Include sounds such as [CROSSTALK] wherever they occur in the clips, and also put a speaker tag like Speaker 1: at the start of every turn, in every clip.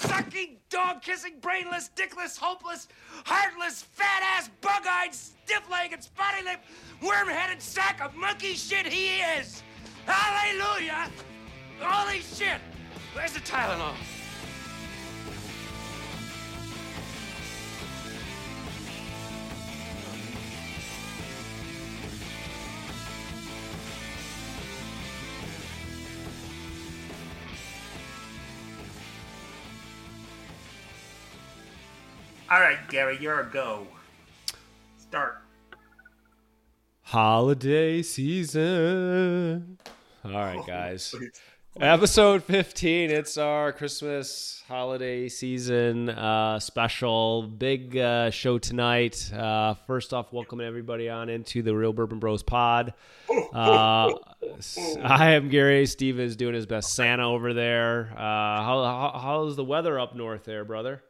Speaker 1: sucking, dog kissing, brainless, dickless, hopeless, heartless, fat ass, bug eyed, stiff legged, spotty lipped, worm headed sack of monkey shit he is. Hallelujah! Holy shit! Where's the Tylenol?
Speaker 2: All right, Gary, you're a go. Start.
Speaker 3: Holiday season. All right, guys. [LAUGHS] Episode 15. It's our Christmas holiday season uh, special. Big uh, show tonight. Uh, first off, welcoming everybody on into the Real Bourbon Bros pod. Uh, [LAUGHS] I am Gary. Steve is doing his best Santa over there. Uh, how, how, how's the weather up north there, brother?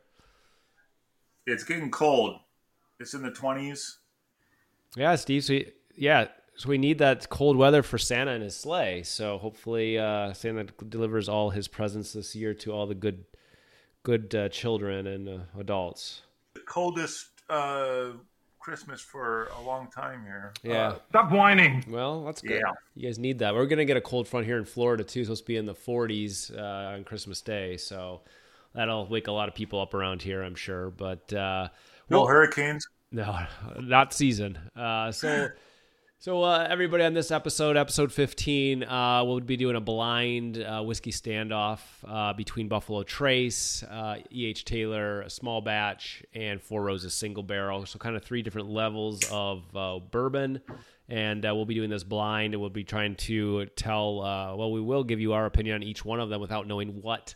Speaker 2: It's getting cold. It's in the 20s.
Speaker 3: Yeah, Steve. So, yeah, so we need that cold weather for Santa and his sleigh. So hopefully, uh, Santa delivers all his presents this year to all the good, good uh, children and uh, adults.
Speaker 2: The coldest uh, Christmas for a long time here.
Speaker 3: Yeah.
Speaker 2: Uh,
Speaker 4: Stop whining.
Speaker 3: Well, that's good.
Speaker 2: Yeah.
Speaker 3: You guys need that. We're gonna get a cold front here in Florida too. It's supposed to be in the 40s uh, on Christmas Day. So that'll wake a lot of people up around here, I'm sure. But uh,
Speaker 2: no
Speaker 3: well-
Speaker 2: hurricanes.
Speaker 3: No, [LAUGHS] not season. Uh, so, [LAUGHS] so uh, everybody on this episode, episode fifteen, uh, we'll be doing a blind uh, whiskey standoff uh, between Buffalo Trace, uh, E. H. Taylor, a small batch, and Four Roses single barrel. So, kind of three different levels of uh, bourbon. And uh, we'll be doing this blind, and we'll be trying to tell. Uh, well, we will give you our opinion on each one of them without knowing what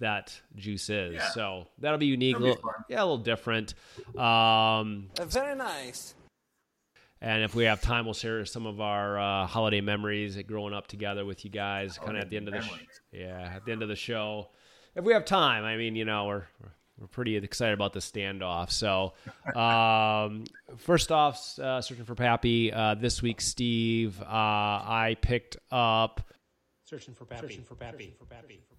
Speaker 3: that juice is.
Speaker 2: Yeah.
Speaker 3: So that'll be unique.
Speaker 2: That'll be
Speaker 3: little- yeah, a little different. Um,
Speaker 1: Very nice.
Speaker 3: and if we have time, we'll share some of our uh, holiday memories growing up together with you guys, kind of at the end of the sh- yeah, at the end of the show. If we have time, I mean, you know, we're we're pretty excited about the standoff. So, um, [LAUGHS] first off, uh, searching for Pappy uh, this week, Steve. Uh, I picked up
Speaker 5: Searching for Pappy. Searching for Pappy. For Pappy. For Pappy.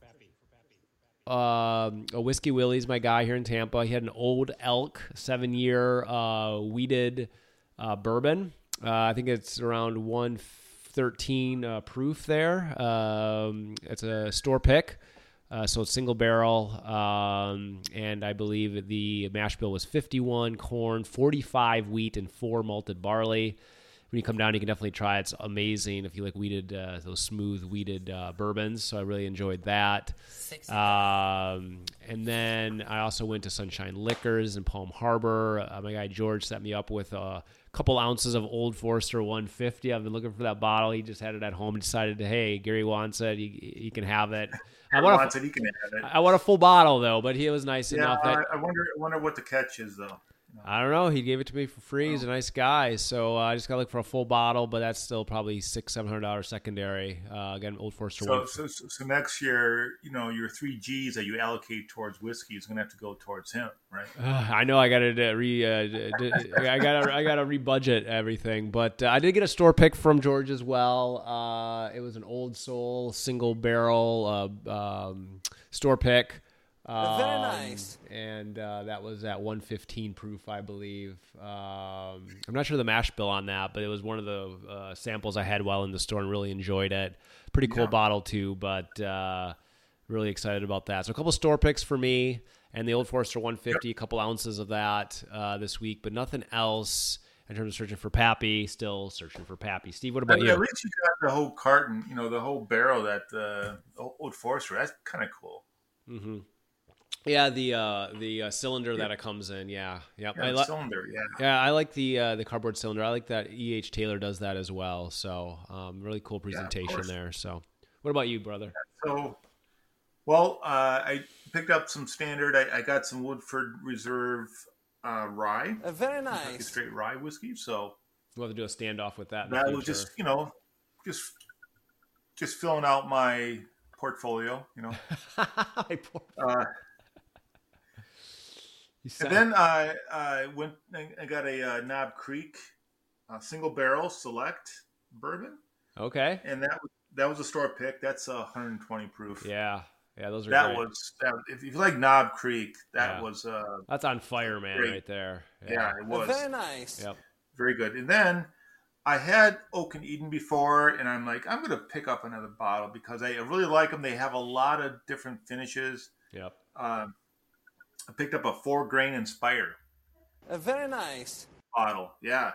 Speaker 3: Um, a whiskey Willys my guy here in Tampa. He had an old elk seven year uh, wheated uh, bourbon. Uh, I think it's around one thirteen uh, proof there. Um, it's a store pick. Uh, so it's single barrel, um, and I believe the mash bill was 51 corn, 45 wheat, and four malted barley. When you come down, you can definitely try. It's amazing if you like wheated, uh, those smooth wheated uh, bourbons. So I really enjoyed that. Um, and then I also went to Sunshine Liquors in Palm Harbor. Uh, my guy George set me up with a couple ounces of Old Forester 150. I've been looking for that bottle. He just had it at home and decided, to, hey, Gary wants it. He, he can have it. I want,
Speaker 2: Wants
Speaker 3: a,
Speaker 2: it, he can have it.
Speaker 3: I want a full bottle though, but he was nice
Speaker 2: Yeah,
Speaker 3: enough
Speaker 2: I, I wonder. I wonder what the catch is though.
Speaker 3: I don't know. He gave it to me for free. He's a nice guy, so uh, I just got to look for a full bottle, but that's still probably six, seven hundred dollars secondary. Uh, again, Old Forester
Speaker 2: So, so, so, so next year, you know, your three G's that you allocate towards whiskey is going to have to go towards him, right?
Speaker 3: Uh, [SIGHS] I know I got to re, uh, d- d- I got I got to rebudget everything, but uh, I did get a store pick from George as well. Uh, it was an old soul single barrel uh, um, store pick. Um,
Speaker 1: Very nice.
Speaker 3: And uh, that was at 115 proof, I believe. Um, I'm not sure the mash bill on that, but it was one of the uh, samples I had while in the store and really enjoyed it. Pretty cool bottle too, but uh, really excited about that. So a couple store picks for me and the Old Forester 150, a couple ounces of that uh, this week, but nothing else in terms of searching for Pappy. Still searching for Pappy. Steve, what about
Speaker 2: At
Speaker 3: you?
Speaker 2: least you got the whole carton, you know, the whole barrel that uh, Old Forester. That's kind of cool.
Speaker 3: hmm Yeah, the uh, the uh, cylinder that it comes in. Yeah, yep.
Speaker 2: Yeah,
Speaker 3: I li-
Speaker 2: cylinder. Yeah.
Speaker 3: yeah, I like the uh, the cardboard cylinder. I like that E. H. Taylor does that as well. So um, really cool presentation
Speaker 2: course.
Speaker 3: there. So, what about you, brother?
Speaker 2: So, Well, uh, I picked up some standard. I, I got some Woodford Reserve uh, rye,
Speaker 4: Uh, very
Speaker 2: Kentucky
Speaker 4: nice.
Speaker 2: straight rye whiskey. So
Speaker 3: We'll have to do a standoff with that.
Speaker 2: That was just you know, just just filling out my portfolio. You know, [LAUGHS]
Speaker 3: My poor-
Speaker 2: uh,
Speaker 3: you sound-
Speaker 2: and then I I went and I got a uh, Knob Creek uh, single barrel select bourbon,
Speaker 3: okay.
Speaker 2: and that was that was a store pick. That's a 120 proof.
Speaker 3: Yeah, yeah, those are
Speaker 2: that
Speaker 3: great.
Speaker 2: was that, if you like Knob Creek, that
Speaker 3: Yeah.
Speaker 2: was uh,
Speaker 3: That's on fire, man,
Speaker 2: Great.
Speaker 3: right there.
Speaker 2: yeah, it
Speaker 4: Uh,
Speaker 2: was.
Speaker 4: very nice.
Speaker 3: Yep.
Speaker 2: very good. And then I had Oak and Eden before, and I'm like, I'm going to pick up another bottle because I really like them. They have a lot of different finishes.
Speaker 3: Yep.
Speaker 2: Um, I picked up a four grain Inspire
Speaker 4: Uh, very nice.
Speaker 2: bottle, yeah,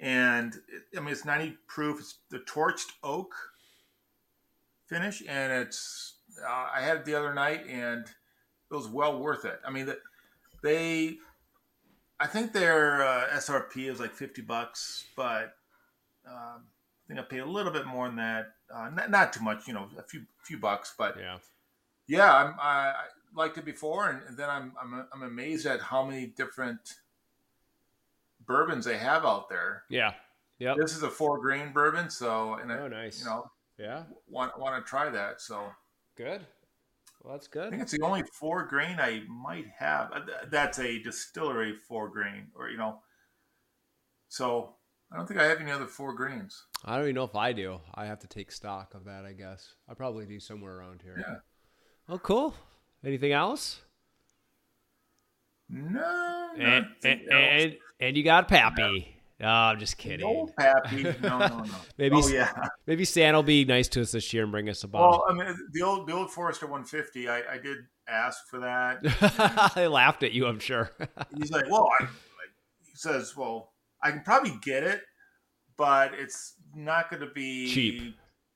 Speaker 2: and it, I mean it's 90 proof. It's the torched oak finish, and it's uh, I had it the other night, and it was well worth it. I mean, the, they, I think their uh, SRP is like 50 bucks, but um, I think I paid a little bit more than that. Uh, not, not too much, you know, a few few bucks, but
Speaker 3: Yeah.
Speaker 2: yeah, I'm, I, I liked it before, and, and then I'm, I'm I'm amazed at how many different bourbons they have out there.
Speaker 3: Yeah. Yep.
Speaker 2: This is a four grain bourbon, so and I,
Speaker 3: Oh, nice.
Speaker 2: you know
Speaker 3: Yeah.
Speaker 2: want want to try that. So
Speaker 3: Good. Well, that's good.
Speaker 2: I think it's the only four grain I might have. Uh, That's a distillery four grain, or you know. So I don't think I have any other four grains.
Speaker 3: I don't even know if I do. I have to take stock of that, I guess. I probably do somewhere around here.
Speaker 2: Yeah.
Speaker 3: Oh, cool. Anything else?
Speaker 2: No,
Speaker 3: And, and,
Speaker 2: else.
Speaker 3: and, and you got Pappy. No, I'm just kidding.
Speaker 2: no pappy. No, no, no. [LAUGHS]
Speaker 3: Oh, maybe
Speaker 2: oh yeah.
Speaker 3: maybe Stan will be nice to us this year and bring us a bottle.
Speaker 2: Well, I mean, the old the old Forester 150. I, I did ask for that. [LAUGHS]
Speaker 3: I laughed at you, I'm sure. [LAUGHS]
Speaker 2: He's like, well, I, he says, well, I can probably get it, but it's not going to be
Speaker 3: Cheap.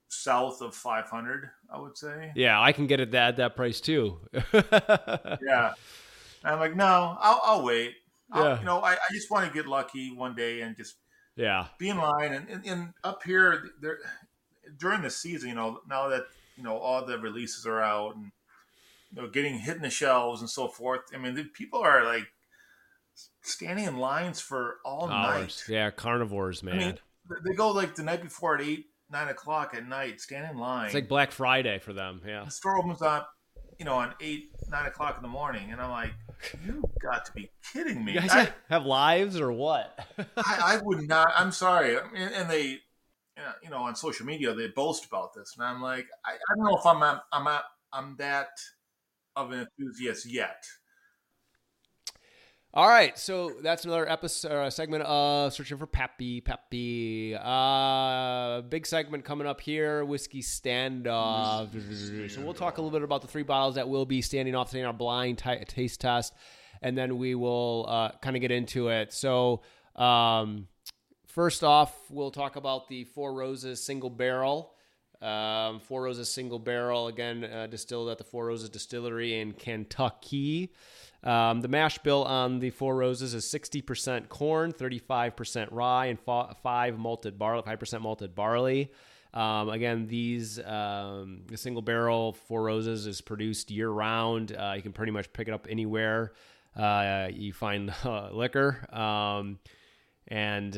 Speaker 2: south of 500. I would say.
Speaker 3: yeah, I can get it that that price too. [LAUGHS]
Speaker 2: Yeah. And I'm like, no, I'll, I'll wait. I'll,
Speaker 3: Yeah.
Speaker 2: You know, I, I just want to get lucky one day and just
Speaker 3: yeah.
Speaker 2: be in line. And, and, and up here, there during the season, you know, now that you know all the releases are out and you know getting hitting the shelves and so forth. I mean, the people are like standing in lines for all
Speaker 3: Hours.
Speaker 2: night.
Speaker 3: Yeah, carnivores, man.
Speaker 2: I mean, they go like the night before at eight, nine o'clock at night, stand in line.
Speaker 3: it's like Black Friday for them. Yeah.
Speaker 2: the store opens up, you know, on eight, nine o'clock in the morning, and I'm like, you got to be kidding me.
Speaker 3: You guys
Speaker 2: I, [LAUGHS]
Speaker 3: have lives or what? [LAUGHS]
Speaker 2: I, I would not. I'm sorry, mean, and they, you know, on social media they boast about this, and I'm like, I, I don't know if I'm I'm I'm, I'm that of an enthusiast yet.
Speaker 3: All right, so that's another episode uh, segment of searching for Pappy. Pappy, uh, big segment coming up here: whiskey standoff. So we'll talk a little bit about the three bottles that will be standing off in our blind t- taste test, and then we will uh, kind of get into it. So, um, first off, we'll talk about the Four Roses single barrel. Um, Four Roses single barrel, again, uh, distilled at the Four Roses Distillery in Kentucky. Um, the mash bill on the Four Roses is 60% corn, 35% rye, and 5 malted barley, 5% malted barley. Um, again, these um, the single barrel Four Roses is produced year round. Uh, you can pretty much pick it up anywhere uh, you find [LAUGHS] uh, liquor. Um, and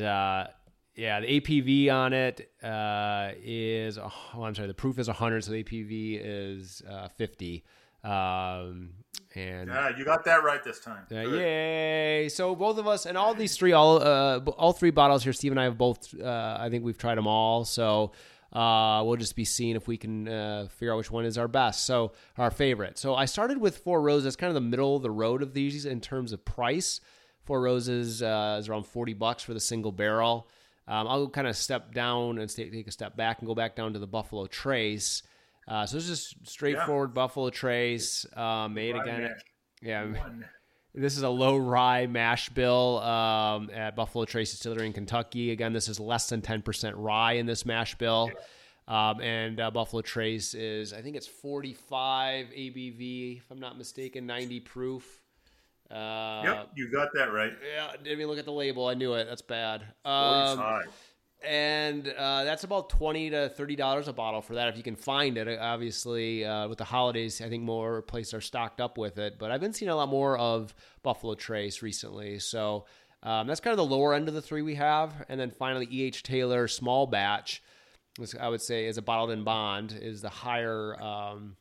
Speaker 3: yeah, the ABV on it uh, is oh, I'm sorry, the proof is 100, so the ABV is uh, 50. Um, and
Speaker 2: Yeah, you got that right this time.
Speaker 3: uh, yay! So both of us and all these three, all uh, all three bottles here, Steve and I have both. Uh, I think we've tried them all. So uh, we'll just be seeing if we can uh, figure out which one is our best. So our favorite. So I started with Four Roses, kind of the middle of the road of these in terms of price. Four Roses uh, is around forty bucks for the single barrel. Um, I'll kind of step down and take a step back and go back down to the Buffalo Trace. Uh, so it's just straightforward Buffalo Trace, uh, made again.
Speaker 2: mash.
Speaker 3: Yeah,
Speaker 2: One.
Speaker 3: this is a low rye mash bill um, at Buffalo Trace Distillery in Kentucky. Again, this is less than 10% rye in this mash bill. Um, and uh, Buffalo Trace is, I think it's 45 ABV, if I'm not mistaken, 90 proof. Uh,
Speaker 2: Yep, you got that right.
Speaker 3: Yeah, didn't even look at the label. I knew it. That's bad. Um,
Speaker 2: 45.
Speaker 3: And uh, that's about twenty to thirty dollars a bottle for that if you can find it. Obviously, uh, with the holidays, I think more places are stocked up with it. But I've been seeing a lot more of Buffalo Trace recently, so um, that's kind of the lower end of the three we have. And then finally, E. H. Taylor small batch, I would say is a bottled in bond, is the higher. Um,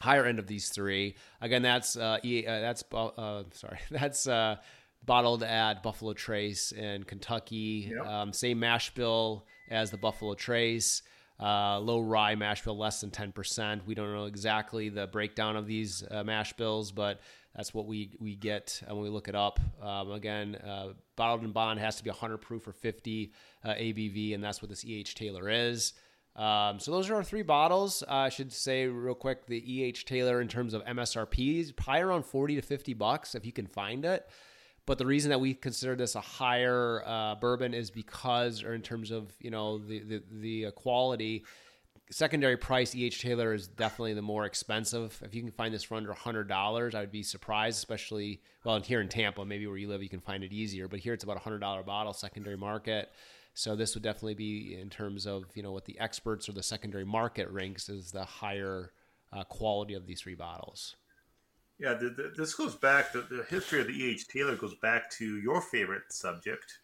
Speaker 3: higher end of these three. Again, that's uh, e, uh that's uh, sorry, [LAUGHS] that's uh, bottled at Buffalo Trace in Kentucky.
Speaker 2: Yep.
Speaker 3: Um, same mash bill as the Buffalo Trace. Uh, low rye mash bill, less than ten percent. We don't know exactly the breakdown of these uh, mash bills, but that's what we we get when we look it up. Um, again, uh, bottled and bond has to be 100 proof or 50 uh, ABV, and that's what this EH Taylor is. Um, so those are our three bottles. Uh, I should say real quick, the EH Taylor in terms of MSRP is probably around 40 to 50 bucks if you can find it. But the reason that we consider this a higher uh, bourbon is because, or in terms of you know the the, the uh, quality, secondary price EH Taylor is definitely the more expensive. If you can find this for under hundred dollars, I would be surprised. Especially well, here in Tampa, maybe where you live, you can find it easier. But here it's about a hundred dollar bottle, secondary market. So this would definitely be in terms of you know what the experts or the secondary market ranks is the higher uh, quality of these three bottles.
Speaker 2: Yeah, the, the, this goes back. The, the history of the E. H. Taylor goes back to your favorite subject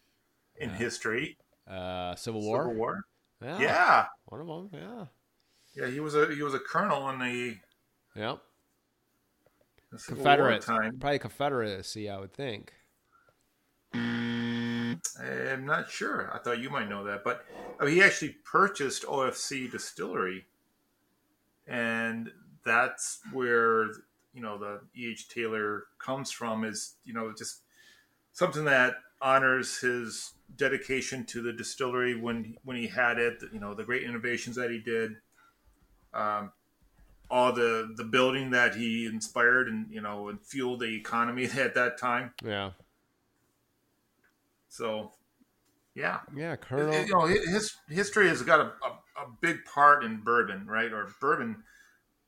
Speaker 2: in history,
Speaker 3: Uh, Civil War.
Speaker 2: Civil War.
Speaker 3: Yeah,
Speaker 2: Yeah,
Speaker 3: one of them. Yeah,
Speaker 2: yeah. He was a he was a colonel in the,
Speaker 3: yep.
Speaker 2: the
Speaker 3: Confederate
Speaker 2: time.
Speaker 3: probably Confederacy, I would think.
Speaker 2: I'm not sure. I thought you might know that, but uh, he actually purchased OFC Distillery, and that's where you know the E. H. Taylor comes from. Is you know just something that honors his dedication to the distillery when when he had it. You know the great innovations that he did. Um, all the the building that he inspired and you know and fueled the economy [LAUGHS] at that time.
Speaker 3: Yeah,
Speaker 2: So, yeah,
Speaker 3: yeah. Colonel.
Speaker 2: you know, his history has got a, a, a big part in bourbon, right? Or bourbon,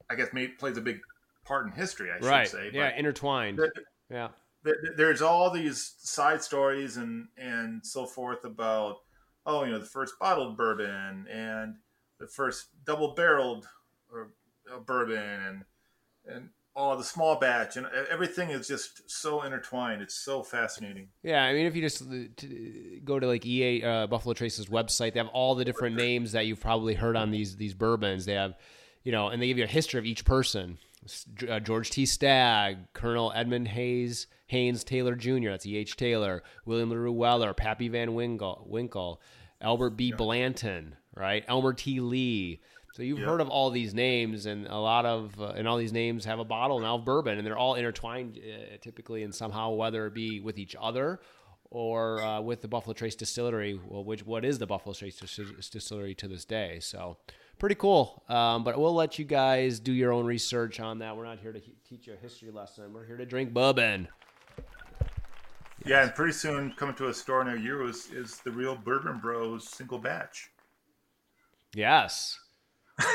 Speaker 2: I guess, may, plays a big part in history. I
Speaker 3: right.
Speaker 2: should say.
Speaker 3: yeah,
Speaker 2: But
Speaker 3: intertwined.
Speaker 2: th-
Speaker 3: yeah.
Speaker 2: th- there's all these side stories and and so forth about oh, you know, the first bottled bourbon and the first double barreled or uh, bourbon and and all the small batch and everything is just so intertwined. It's so fascinating.
Speaker 3: Yeah, I mean, if you just uh, go to like EA uh, Buffalo Trace's website, they have all the different names that you've probably heard on these these bourbons. They have, you know, and they give you a history of each person. Uh, George T. Stagg, Colonel Edmund Hayes, Haynes Taylor Jr. That's E. H. Taylor, William LaRue Weller, Pappy Van Winkle, Winkle Albert B. Blanton, right? Elmer T. Lee. So you've heard of all these names, and a lot of, uh, and all these names have a bottle now of bourbon, and they're all intertwined uh, typically in somehow, whether it be with each other or uh, with the Buffalo Trace Distillery, well, which what is the Buffalo Trace Dis- Distillery to this day. So pretty cool. Um, but we'll let you guys do your own research on that. We're not here to he- teach you a history lesson. We're here to drink bourbon.
Speaker 2: Yeah, and pretty soon coming to a store near you is, is the real Bourbon Bros single batch.
Speaker 3: Yes. [LAUGHS]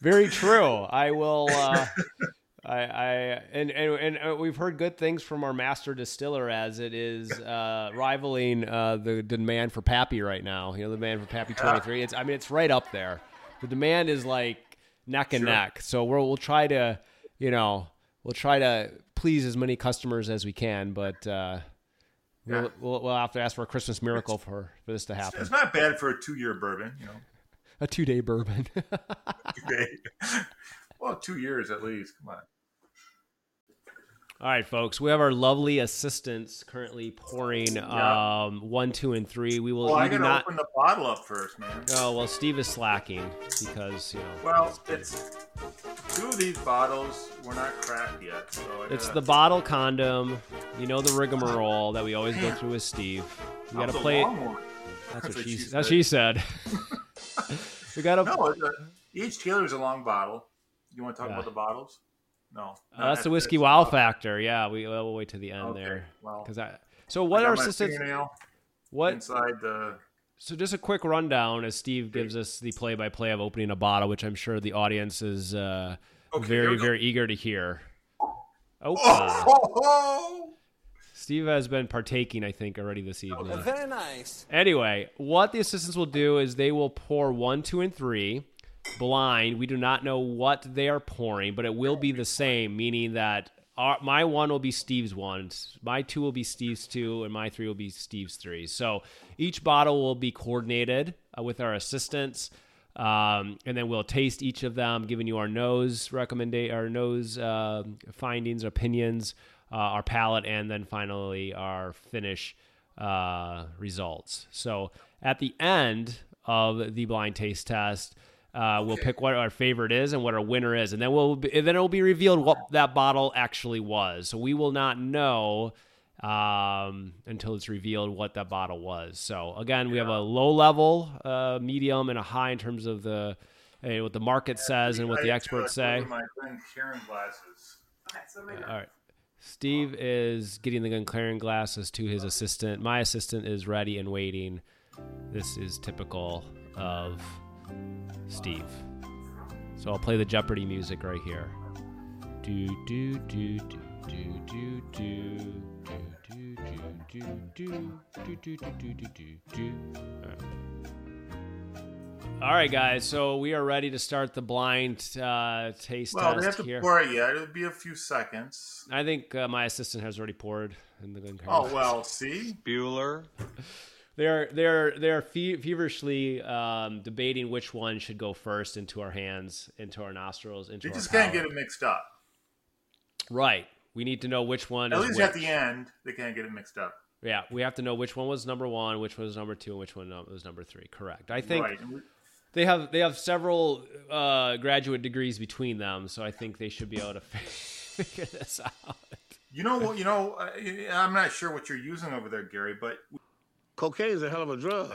Speaker 3: Very true. I will. Uh, I, I and, and and uh, we've heard good things from our master distiller as it is uh, rivaling uh, the demand for Pappy right now. You know, the demand for Pappy twenty three. It's I mean, it's right up there. The demand is like neck and
Speaker 2: Sure.
Speaker 3: neck. So we'll we'll try to, you know, we'll try to please as many customers as we can, but. Uh,
Speaker 2: Yeah.
Speaker 3: We'll, we'll, we'll have to ask for a Christmas miracle for, for this to happen.
Speaker 2: It's not bad for a two year bourbon, you know.
Speaker 3: A two day bourbon. [LAUGHS]
Speaker 2: Well, two years at least. Come on.
Speaker 3: All right, folks. We have our lovely assistants currently pouring
Speaker 2: Yeah.
Speaker 3: um, one, two, and three. We will.
Speaker 2: Well, I gotta
Speaker 3: not.
Speaker 2: open the bottle up first, man.
Speaker 3: Oh well, Steve is slacking because you know
Speaker 2: Well, it's two of these bottles were not cracked yet, so I
Speaker 3: it's
Speaker 2: gotta-
Speaker 3: the bottle condom. You know the rigmarole that we always go through with Steve. We
Speaker 2: That
Speaker 3: got to
Speaker 2: was a
Speaker 3: play it.
Speaker 2: one.
Speaker 3: That's what she. That's she said. [LAUGHS] we got to.
Speaker 2: No, a, each Taylor's a long bottle. You want to talk
Speaker 3: Yeah.
Speaker 2: about the bottles? No,
Speaker 3: Uh, that's the whiskey
Speaker 2: that's-
Speaker 3: wow factor. Yeah, we we'll wait to the end
Speaker 2: Okay,
Speaker 3: there
Speaker 2: well,
Speaker 3: because I. So what
Speaker 2: got
Speaker 3: are
Speaker 2: my
Speaker 3: assistants?
Speaker 2: fingernail
Speaker 3: What
Speaker 2: inside the?
Speaker 3: So just a quick rundown as Steve gives us the play-by-play of opening a bottle, which I'm sure the audience is uh,
Speaker 2: Okay,
Speaker 3: very, very eager to hear. Oh,
Speaker 2: Oh, oh, oh!
Speaker 3: Steve has been partaking, I think, already this evening.
Speaker 4: Uh, very nice.
Speaker 3: Anyway, what the assistants will do is they will pour one, two, and three blind. We do not know what they are pouring, but it will be the same, meaning that our, my one will be Steve's one, my two will be Steve's two, and my three will be Steve's three. So each bottle will be coordinated uh, with our assistants. Um, and then we'll taste each of them, giving you our nose recommendation, our nose uh, findings, opinions, uh, our palate, and then finally our finish uh, results. So at the end of the blind taste test, uh, we'll pick what our favorite is and what our winner is, and then we'll be, and then it will be revealed what that bottle actually was. So we will not know um, until it's revealed what that bottle was. So again, we have a low level, uh, medium, and a high in terms of the uh, what the market says and what the experts
Speaker 2: I- I-
Speaker 3: say.
Speaker 2: My Glencairn glasses.
Speaker 3: All right. Steve is getting the Glencairn glasses to his assistant. My assistant is ready and waiting. This is typical of Steve. So I'll play the Jeopardy music right here. Do do do do do do do do do do do do do do do do do do. All right. All right, guys. So we are ready to start the blind uh, taste
Speaker 2: Well,
Speaker 3: test
Speaker 2: they have to
Speaker 3: here.
Speaker 2: pour it yet. It'll be a few seconds.
Speaker 3: I think uh, my assistant has already poured in the Glencairn.
Speaker 2: Oh well, see.
Speaker 6: Bueller.
Speaker 3: They're they're they're fe- feverishly um, debating which one should go first into our hands, into our nostrils, into
Speaker 2: They just can't get it mixed up.
Speaker 3: right. We need to know which one
Speaker 2: At least
Speaker 3: which.
Speaker 2: at the end, they can't get it mixed up.
Speaker 3: Yeah, we have to know which one was number one, which one was number two, and which one was number three. Correct. I think
Speaker 2: right.
Speaker 3: They have they have several uh, graduate degrees between them, so I think they should be able to [LAUGHS] figure this out.
Speaker 2: You know what? You know, I'm not sure what you're using over there, Gary, but
Speaker 7: Cocaine's a hell of a drug.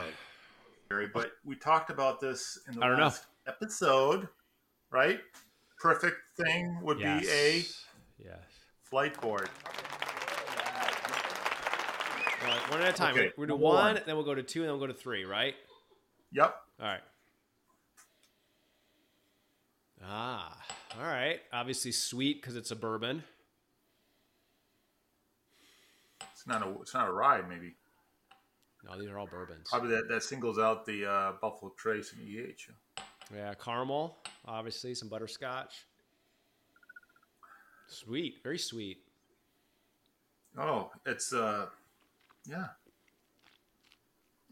Speaker 2: Gary, but we talked about this in the
Speaker 3: I don't know.
Speaker 2: last episode, right? Perfect thing would
Speaker 3: Yes.
Speaker 2: be a
Speaker 3: yes.
Speaker 2: flight board.
Speaker 3: All right, one at a time.
Speaker 2: Okay,
Speaker 3: We're gonna do one,
Speaker 2: one.
Speaker 3: then we'll go to two, and then we'll go to three. Right.
Speaker 2: Yep.
Speaker 3: All right. Ah, all right. Obviously sweet because it's a bourbon.
Speaker 2: It's not a it's not a rye, maybe.
Speaker 3: No, these are all bourbons.
Speaker 2: Probably that, that singles out the uh, Buffalo Trace and EH.
Speaker 3: Yeah, caramel. Obviously, some butterscotch. Sweet, very sweet.
Speaker 2: Oh, it's uh, yeah,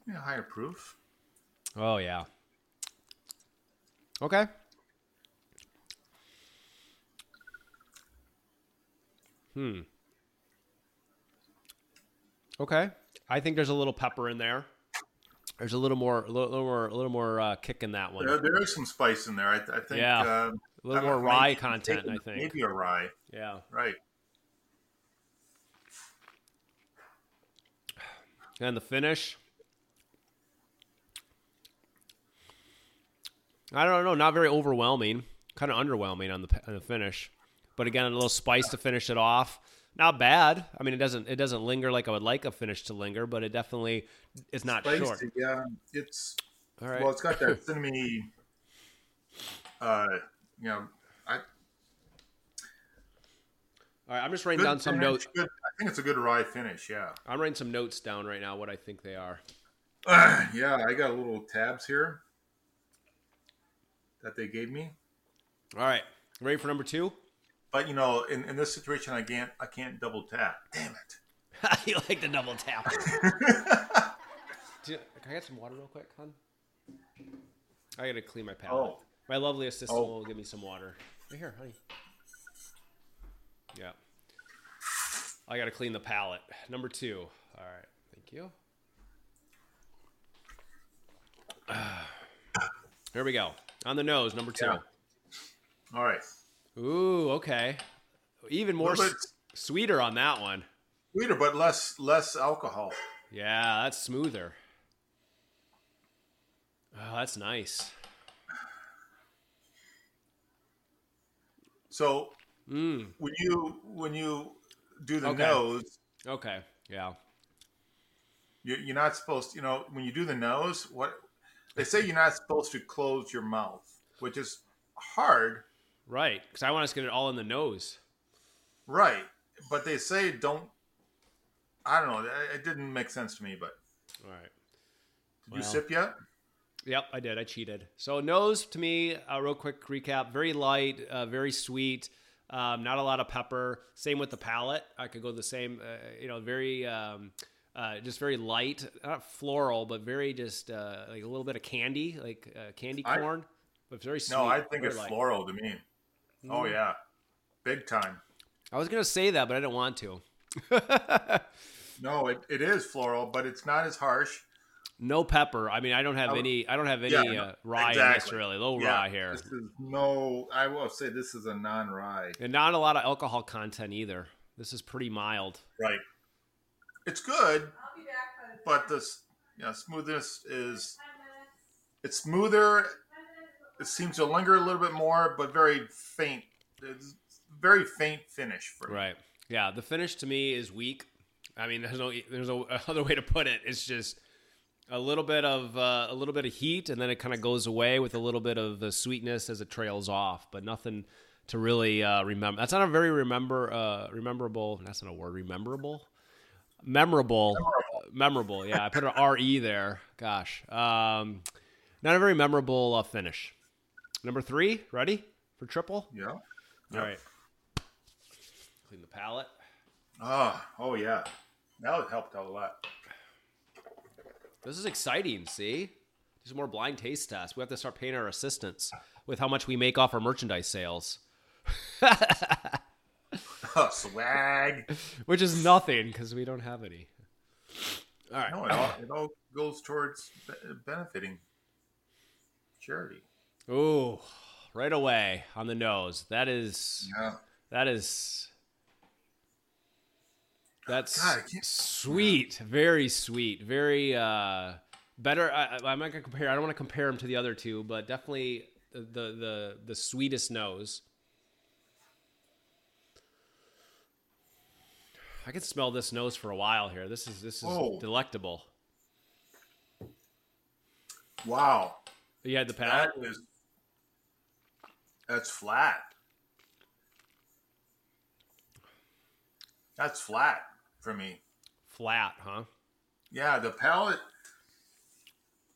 Speaker 2: yeah, higher proof.
Speaker 3: Oh yeah. Okay. Hmm. Okay. I think there's a little pepper in there. There's a little more, a little, little more, a little more uh, kick in that one.
Speaker 2: There, there is some spice in there. I, I think.
Speaker 3: Yeah.
Speaker 2: Uh,
Speaker 3: A little more
Speaker 2: know,
Speaker 3: rye content, I think.
Speaker 2: Maybe a rye,
Speaker 3: Yeah.
Speaker 2: right?
Speaker 3: And the finish. I don't know, not very overwhelming. Kind of underwhelming on the on the finish, but again, a little spice to finish it off. Not bad. I mean, it doesn't it doesn't linger like I would like a finish to linger, but it definitely is not
Speaker 2: Spicy,
Speaker 3: short.
Speaker 2: yeah. It's
Speaker 3: All right.
Speaker 2: well, it's got that [LAUGHS] cinnamony. Uh, you know, I
Speaker 3: All right, I'm just writing down some
Speaker 2: finish,
Speaker 3: notes.
Speaker 2: Good, I think it's a good rye finish. Yeah.
Speaker 3: I'm writing some notes down right now. What I think they are. [SIGHS]
Speaker 2: yeah, I got little tabs here that they gave me.
Speaker 3: All right, ready for number two?
Speaker 2: But you know, in, in this situation, I can't I can't double tap. Damn it! [LAUGHS]
Speaker 3: you like the double tap? [LAUGHS] Do you- can I get some water real quick, hon? I gotta clean my palate.
Speaker 2: Oh.
Speaker 3: My lovely assistant
Speaker 2: Oh.
Speaker 3: will give me some water. Right here, honey. Yeah. I gotta clean the palate. Number two. All right. Thank you. [SIGHS] Here we go. On the nose, number two.
Speaker 2: Yeah. All right,
Speaker 3: Ooh, okay. Even more s- sweeter on that one.
Speaker 2: sweeter but less less alcohol.
Speaker 3: Yeah, that's smoother. Oh, that's nice.
Speaker 2: So
Speaker 3: Mm,
Speaker 2: when you when you do the
Speaker 3: Okay.
Speaker 2: nose,
Speaker 3: okay. Yeah.
Speaker 2: you're, you're not supposed. to. You know, when you do the nose, what they say you're not supposed to close your mouth, which is hard,
Speaker 3: Right. Because I want us to get it all in the nose.
Speaker 2: right? But they say don't I don't know. It, didn't make sense to me. But
Speaker 3: All right.
Speaker 2: did you sip yet?
Speaker 3: Yep, I did. I cheated. So nose to me, a real quick recap: very light, uh, very sweet. Um, not a lot of pepper. Same with the palate. I could go the same. Uh, you know, very um, uh, just very light, not floral, but very just uh, like a little bit of candy, like uh, candy
Speaker 2: I-
Speaker 3: corn, but very sweet.
Speaker 2: No, I think it's
Speaker 3: light.
Speaker 2: floral to me. Oh
Speaker 3: Mm.
Speaker 2: yeah, big time.
Speaker 3: I was gonna say that, but I didn't want to. [LAUGHS]
Speaker 2: No, it, it is floral, but it's not as harsh.
Speaker 3: No pepper. I mean, I don't have
Speaker 2: Oh,
Speaker 3: any. I don't have any
Speaker 2: yeah, no,
Speaker 3: uh, rye
Speaker 2: exactly.
Speaker 3: necessarily. Low
Speaker 2: Yeah,
Speaker 3: rye here,
Speaker 2: This is no. I will say this is a non-rye.
Speaker 3: and not a lot of alcohol content either. This is pretty mild.
Speaker 2: Right. It's good, but this yeah smoothness is it's smoother. It seems to linger a little bit more, but very faint. It's very faint finish for me.
Speaker 3: Right. Yeah. The finish to me is weak. I mean, there's no there's [LAUGHS] no other way to put it. It's just a little bit of uh, a little bit of heat, and then it kind of goes away with a little bit of the sweetness as it trails off, but nothing to really uh, remember. That's not a very remember uh, rememberable. That's not a word. Rememberable. Memorable. Memorable. Yeah, I put an R E there. Gosh. Um, not a very memorable uh, finish. Number three. Ready for triple?
Speaker 2: Yeah.
Speaker 3: All right. Clean the palate.
Speaker 2: Oh, oh yeah. That helped out a lot.
Speaker 3: This is exciting. See, do some more blind taste tests. We have to start paying our assistants with how much we make off our merchandise sales, [LAUGHS]
Speaker 2: Oh, swag.
Speaker 3: which is nothing because we don't have any. All right.
Speaker 2: No, it all, it all goes towards benefiting charity.
Speaker 3: Ooh, right away on the nose. That is
Speaker 2: Yeah.
Speaker 3: that is that's
Speaker 2: God,
Speaker 3: sweet. Very sweet. Very uh better. I, I'm not gonna compare. I don't want to compare them to the other two, but definitely the the the, the sweetest nose. I can smell this nose for a while here. This is this is
Speaker 2: Oh.
Speaker 3: delectable.
Speaker 2: Wow.
Speaker 3: You had the palate.
Speaker 2: That is that's flat. That's flat for me.
Speaker 3: Flat, huh?
Speaker 2: Yeah, the palate.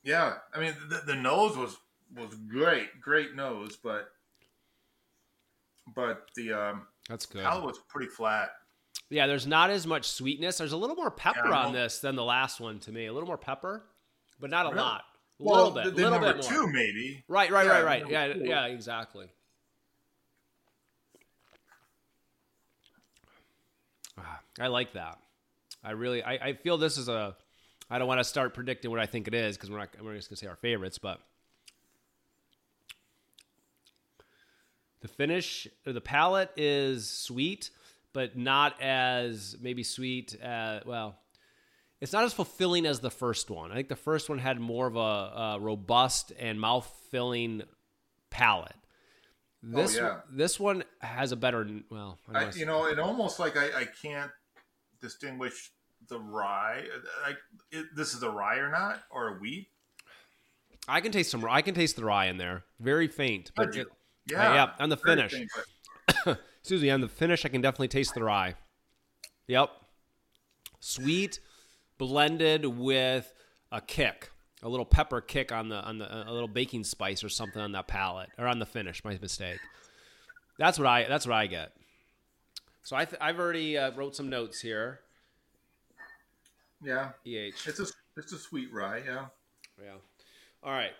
Speaker 2: Yeah, I mean the, the nose was was great, great nose, but but the um,
Speaker 3: That's good.
Speaker 2: palate was pretty flat.
Speaker 3: Yeah, there's not as much sweetness. There's a little more pepper
Speaker 2: Yeah,
Speaker 3: on this than the last one to me. A little more pepper, but not a
Speaker 2: Really?
Speaker 3: lot. A
Speaker 2: Well,
Speaker 3: little bit.
Speaker 2: the,
Speaker 3: A
Speaker 2: the
Speaker 3: little
Speaker 2: number
Speaker 3: bit
Speaker 2: two
Speaker 3: more.
Speaker 2: maybe.
Speaker 3: Right, right,
Speaker 2: Yeah,
Speaker 3: right, right. Yeah,
Speaker 2: two.
Speaker 3: yeah, exactly. I like that. I really, I, I feel this is a. I don't want to start predicting what I think it is because we're not. We're just gonna say our favorites, but the finish or the palate is sweet, but not as maybe sweet. As, well, it's not as fulfilling as the first one. I think the first one had more of a, a robust and mouth filling palate. Oh, this
Speaker 2: Oh, yeah.
Speaker 3: this one has a better. Well, I
Speaker 2: you know, it almost like I, I can't distinguish the rye. Uh, like it, this is a rye or not, or a wheat.
Speaker 3: I can taste some. I can taste the rye in there. Very faint, but it, uh,
Speaker 2: Yeah,
Speaker 3: yeah, on the finish.
Speaker 2: faint, but- [COUGHS]
Speaker 3: excuse me, on the finish, I can definitely taste the rye. Yep, sweet, blended with a kick, a little pepper kick on the on the a little baking spice or something on that palate or on the finish. My mistake. That's what I. That's what I get. So I th- I've already uh, wrote some notes here.
Speaker 2: yeah,
Speaker 3: Eh.
Speaker 2: it's a it's a sweet rye. Yeah.
Speaker 3: Yeah. All right.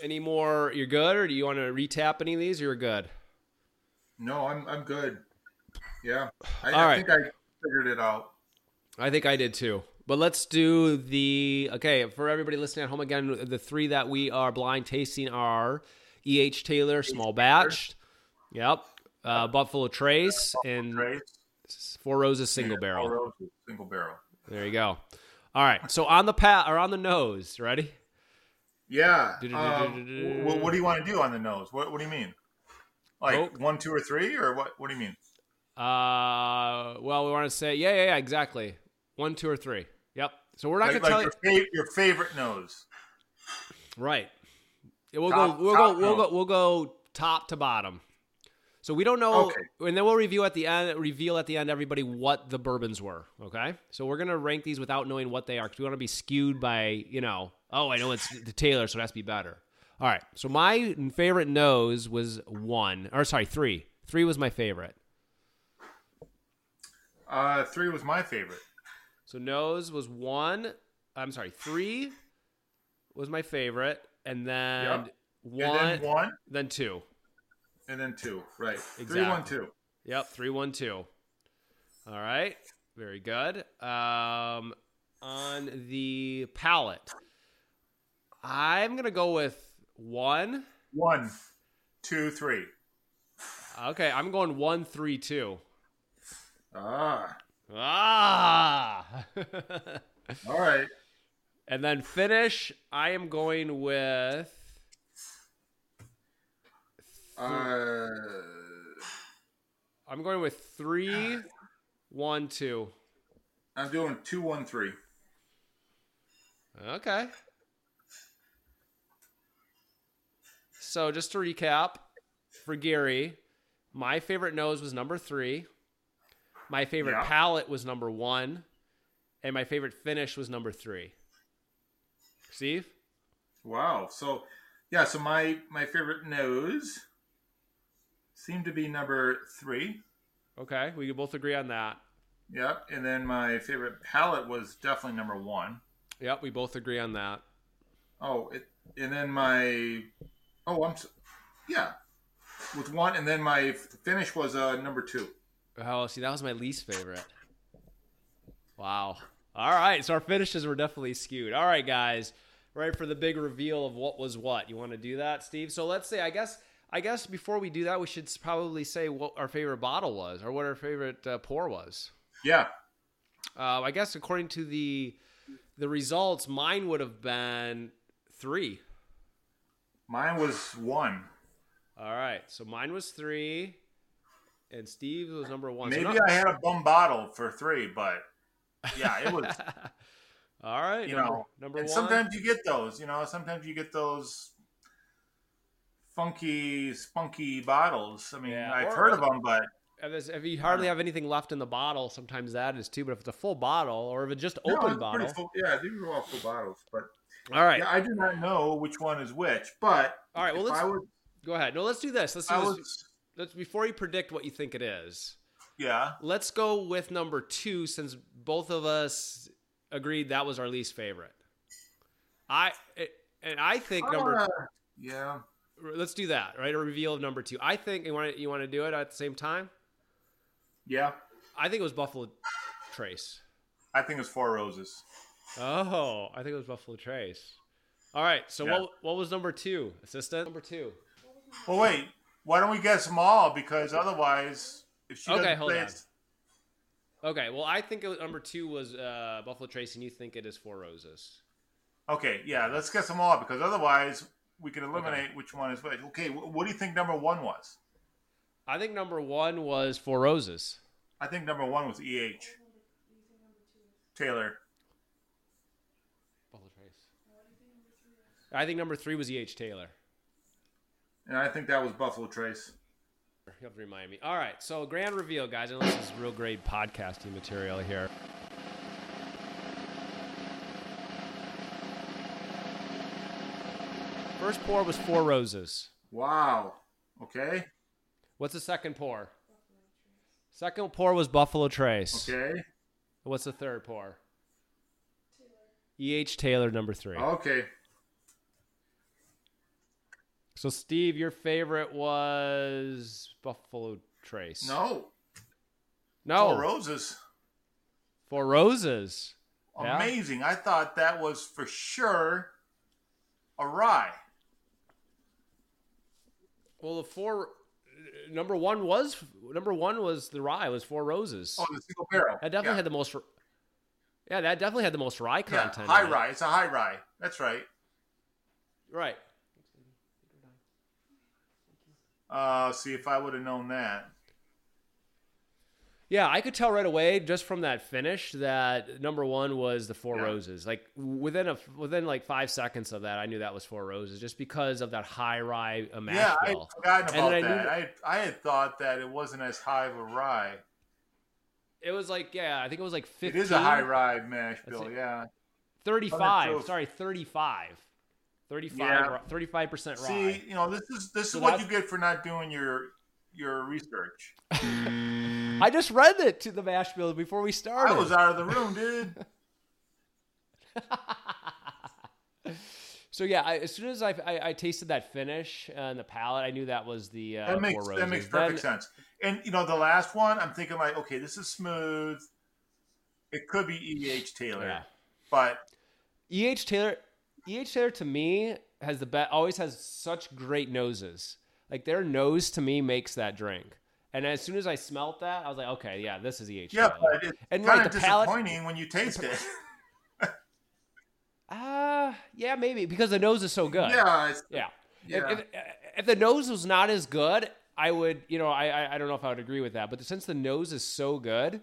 Speaker 3: Any more? You're good, or do you want to retap any of these? Or you're good.
Speaker 2: No, I'm I'm good. Yeah, I,
Speaker 3: All
Speaker 2: I
Speaker 3: right.
Speaker 2: think I figured it out.
Speaker 3: I think I did too. But let's do the okay for everybody listening at home again. The three that we are blind tasting are E.H. Taylor small batch, yep, uh, Buffalo Trace, and Four Roses single
Speaker 2: Four
Speaker 3: barrel.
Speaker 2: Roses, single barrel.
Speaker 3: There you go. All right, so on the pat or on the nose, ready?
Speaker 2: Yeah. Um,
Speaker 3: du- du- du-
Speaker 2: wh- what do you want to do on the nose? What What do you mean? Like
Speaker 3: Coke?
Speaker 2: one, two, or three, or what? What do you mean?
Speaker 3: Uh, well, we want to say yeah, yeah, yeah, exactly. One, two, or three. Yep. So we're not
Speaker 2: Like,
Speaker 3: gonna
Speaker 2: like
Speaker 3: tell you.
Speaker 2: your, fa- your favorite nose.
Speaker 3: Right. We'll
Speaker 2: Top-
Speaker 3: go. We'll
Speaker 2: top
Speaker 3: go. We'll go. We'll go top to bottom. So we don't know,
Speaker 2: Okay.
Speaker 3: and then we'll review at the end. Reveal at the end, everybody, what the bourbons were. Okay, so we're gonna rank these without knowing what they are because we want to be skewed by you know. Oh, I know it's the Taylor, so it has to be better. All right. So my favorite nose was one, or sorry, three. Three was my favorite.
Speaker 2: Uh, three was my favorite.
Speaker 3: So nose was one. I'm sorry, three was my favorite, and then
Speaker 2: Yep.
Speaker 3: one,
Speaker 2: And then one,
Speaker 3: then two.
Speaker 2: and then two. Right.
Speaker 3: Exactly.
Speaker 2: one, two.
Speaker 3: Yep, three one two. All right, very good. Um, on the palate, I'm gonna go with one.
Speaker 2: One, two, three.
Speaker 3: Okay, I'm going one three two.
Speaker 2: Ah.
Speaker 3: Ah. [LAUGHS]
Speaker 2: All right.
Speaker 3: and then finish, I am going with
Speaker 2: Uh,
Speaker 3: I'm going with three one two.
Speaker 2: I'm doing two, one, three.
Speaker 3: Okay. So just to recap, for Gary, my favorite nose was number three. My favorite
Speaker 2: Yeah.
Speaker 3: palate was number one, and my favorite finish was number three. Steve,
Speaker 2: Wow. So, yeah. So my my favorite nose seemed to be number three.
Speaker 3: okay, we can both agree on that.
Speaker 2: Yep. And then my favorite palate was definitely number one.
Speaker 3: Yep, we both agree on that.
Speaker 2: Oh, it, and then my oh, I'm yeah, with one, and then my finish was uh number two.
Speaker 3: Oh, see, that was my least favorite. Wow. All right, so our finishes were definitely skewed. All right, guys, right for the big reveal of what was what. You want to do that, Steve? So let's say, I guess, I guess before we do that, we should probably say what our favorite bottle was or what our favorite uh, pour was.
Speaker 2: Yeah.
Speaker 3: Uh, I guess according to the the results, mine would have been three.
Speaker 2: Mine was one.
Speaker 3: All right, so mine was three, and Steve was number one. So
Speaker 2: Maybe
Speaker 3: not-
Speaker 2: I had a bum bottle for three, but yeah, it was. [LAUGHS]
Speaker 3: All right,
Speaker 2: you
Speaker 3: number,
Speaker 2: know,
Speaker 3: number one.
Speaker 2: and
Speaker 3: one.
Speaker 2: sometimes you get those. You know, sometimes you get those funky, spunky bottles. I mean,
Speaker 3: Yeah,
Speaker 2: I've heard of them, but
Speaker 3: If, you hardly have anything left in the bottle, sometimes that is too. But if it's a full bottle, or if it's just
Speaker 2: no,
Speaker 3: open
Speaker 2: it's pretty
Speaker 3: bottle,
Speaker 2: full- yeah, these are all full bottles. But
Speaker 3: all right,
Speaker 2: yeah, I do not know which one is which. But
Speaker 3: all right. Well, let's
Speaker 2: I was,
Speaker 3: go ahead. No, let's do this. Let's do
Speaker 2: I
Speaker 3: this.
Speaker 2: was,
Speaker 3: Let's before you predict what you think it is.
Speaker 2: yeah,
Speaker 3: Let's go with number two, since both of us agreed that was our least favorite. I and I think number.
Speaker 2: Uh, yeah.
Speaker 3: Let's do that. Right, a reveal of number two. I think you want to, you want to do it at the same time.
Speaker 2: Yeah,
Speaker 3: I think it was Buffalo Trace.
Speaker 2: I think it was Four Roses.
Speaker 3: Oh, I think it was Buffalo Trace. All right. So
Speaker 2: Yeah.
Speaker 3: what what was number two? Assistant number two.
Speaker 2: Well, wait. Why don't we guess them all? Because otherwise, if she
Speaker 3: Okay,
Speaker 2: doesn't
Speaker 3: hold on. Okay. Well, I think it number two was uh, Buffalo Trace, and you think it is Four Roses.
Speaker 2: Okay, yeah, let's guess them all because otherwise we can eliminate which one is which. Okay, what do you think number one was?
Speaker 3: I think number one was Four Roses.
Speaker 2: I think number one was EH. Taylor.
Speaker 3: Buffalo Trace. I think number three was E. H. Taylor.
Speaker 2: And I think that was Buffalo Trace.
Speaker 3: You have to remind me. All right. So grand reveal, guys. Know this is real great podcasting material here. First pour was Four Roses.
Speaker 2: Wow. Okay.
Speaker 3: What's the second pour? Second pour was Buffalo Trace.
Speaker 2: Okay.
Speaker 3: What's the third pour? E.H. Taylor, number three.
Speaker 2: Okay.
Speaker 3: So, Steve, your favorite was Buffalo Trace.
Speaker 2: No.
Speaker 3: No.
Speaker 2: Four Roses.
Speaker 3: Four Roses. Yeah.
Speaker 2: Amazing. I thought that was for sure a rye.
Speaker 3: Well, the four. Uh, number one was number one was the rye was Four Roses.
Speaker 2: Oh, the single barrel.
Speaker 3: that definitely
Speaker 2: yeah.
Speaker 3: had the most. Yeah, that definitely had the most rye content.
Speaker 2: yeah, high
Speaker 3: in it.
Speaker 2: rye. It's a high rye. That's right.
Speaker 3: Right.
Speaker 2: Uh, see if I would have known that.
Speaker 3: Yeah, I could tell right away just from that finish that number one was the Four
Speaker 2: Yeah.
Speaker 3: Roses. Like within a within like five seconds of that, I knew that was Four Roses just because of that high rye mash
Speaker 2: Yeah, I had
Speaker 3: bill.
Speaker 2: forgotten
Speaker 3: And
Speaker 2: about
Speaker 3: then I knew
Speaker 2: that. I I had thought that it wasn't as high of a rye.
Speaker 3: It was like yeah, I think it was like
Speaker 2: It
Speaker 3: fifteen.
Speaker 2: is a high rye mash bill. Yeah.
Speaker 3: 35.
Speaker 2: Sorry,
Speaker 3: Sorry, 35. 35
Speaker 2: Yeah.
Speaker 3: 35% rye.
Speaker 2: See, you know, this is this
Speaker 3: So
Speaker 2: is what you get for not doing your your research. [LAUGHS]
Speaker 3: I just read it to the mash bill before we started.
Speaker 2: I was out of the room, dude. [LAUGHS]
Speaker 3: So yeah, I, as soon as I, I, I tasted that finish on the palate, I knew that was the uh,
Speaker 2: That makes that makes perfect
Speaker 3: Then-
Speaker 2: sense. And you know, the last one, I'm thinking like, okay, this is smooth. It could be E. H. Taylor,
Speaker 3: Yeah.
Speaker 2: but
Speaker 3: E.H. Taylor, E.H. Taylor to me has the best. Always has such great noses. Like their nose to me makes that drink. And as soon as I smelt that, I was like, okay, yeah, this is E.H.
Speaker 2: yeah, but it's
Speaker 3: And,
Speaker 2: kind
Speaker 3: like,
Speaker 2: of
Speaker 3: the palate-
Speaker 2: disappointing when you taste it.
Speaker 3: Ah, [LAUGHS] [LAUGHS] yeah, maybe because the nose is so good.
Speaker 2: yeah, it's,
Speaker 3: Yeah.
Speaker 2: Yeah.
Speaker 3: If, if, if the nose was not as good, I would, you know, I, I I don't know if I would agree with that. But since the nose is so good,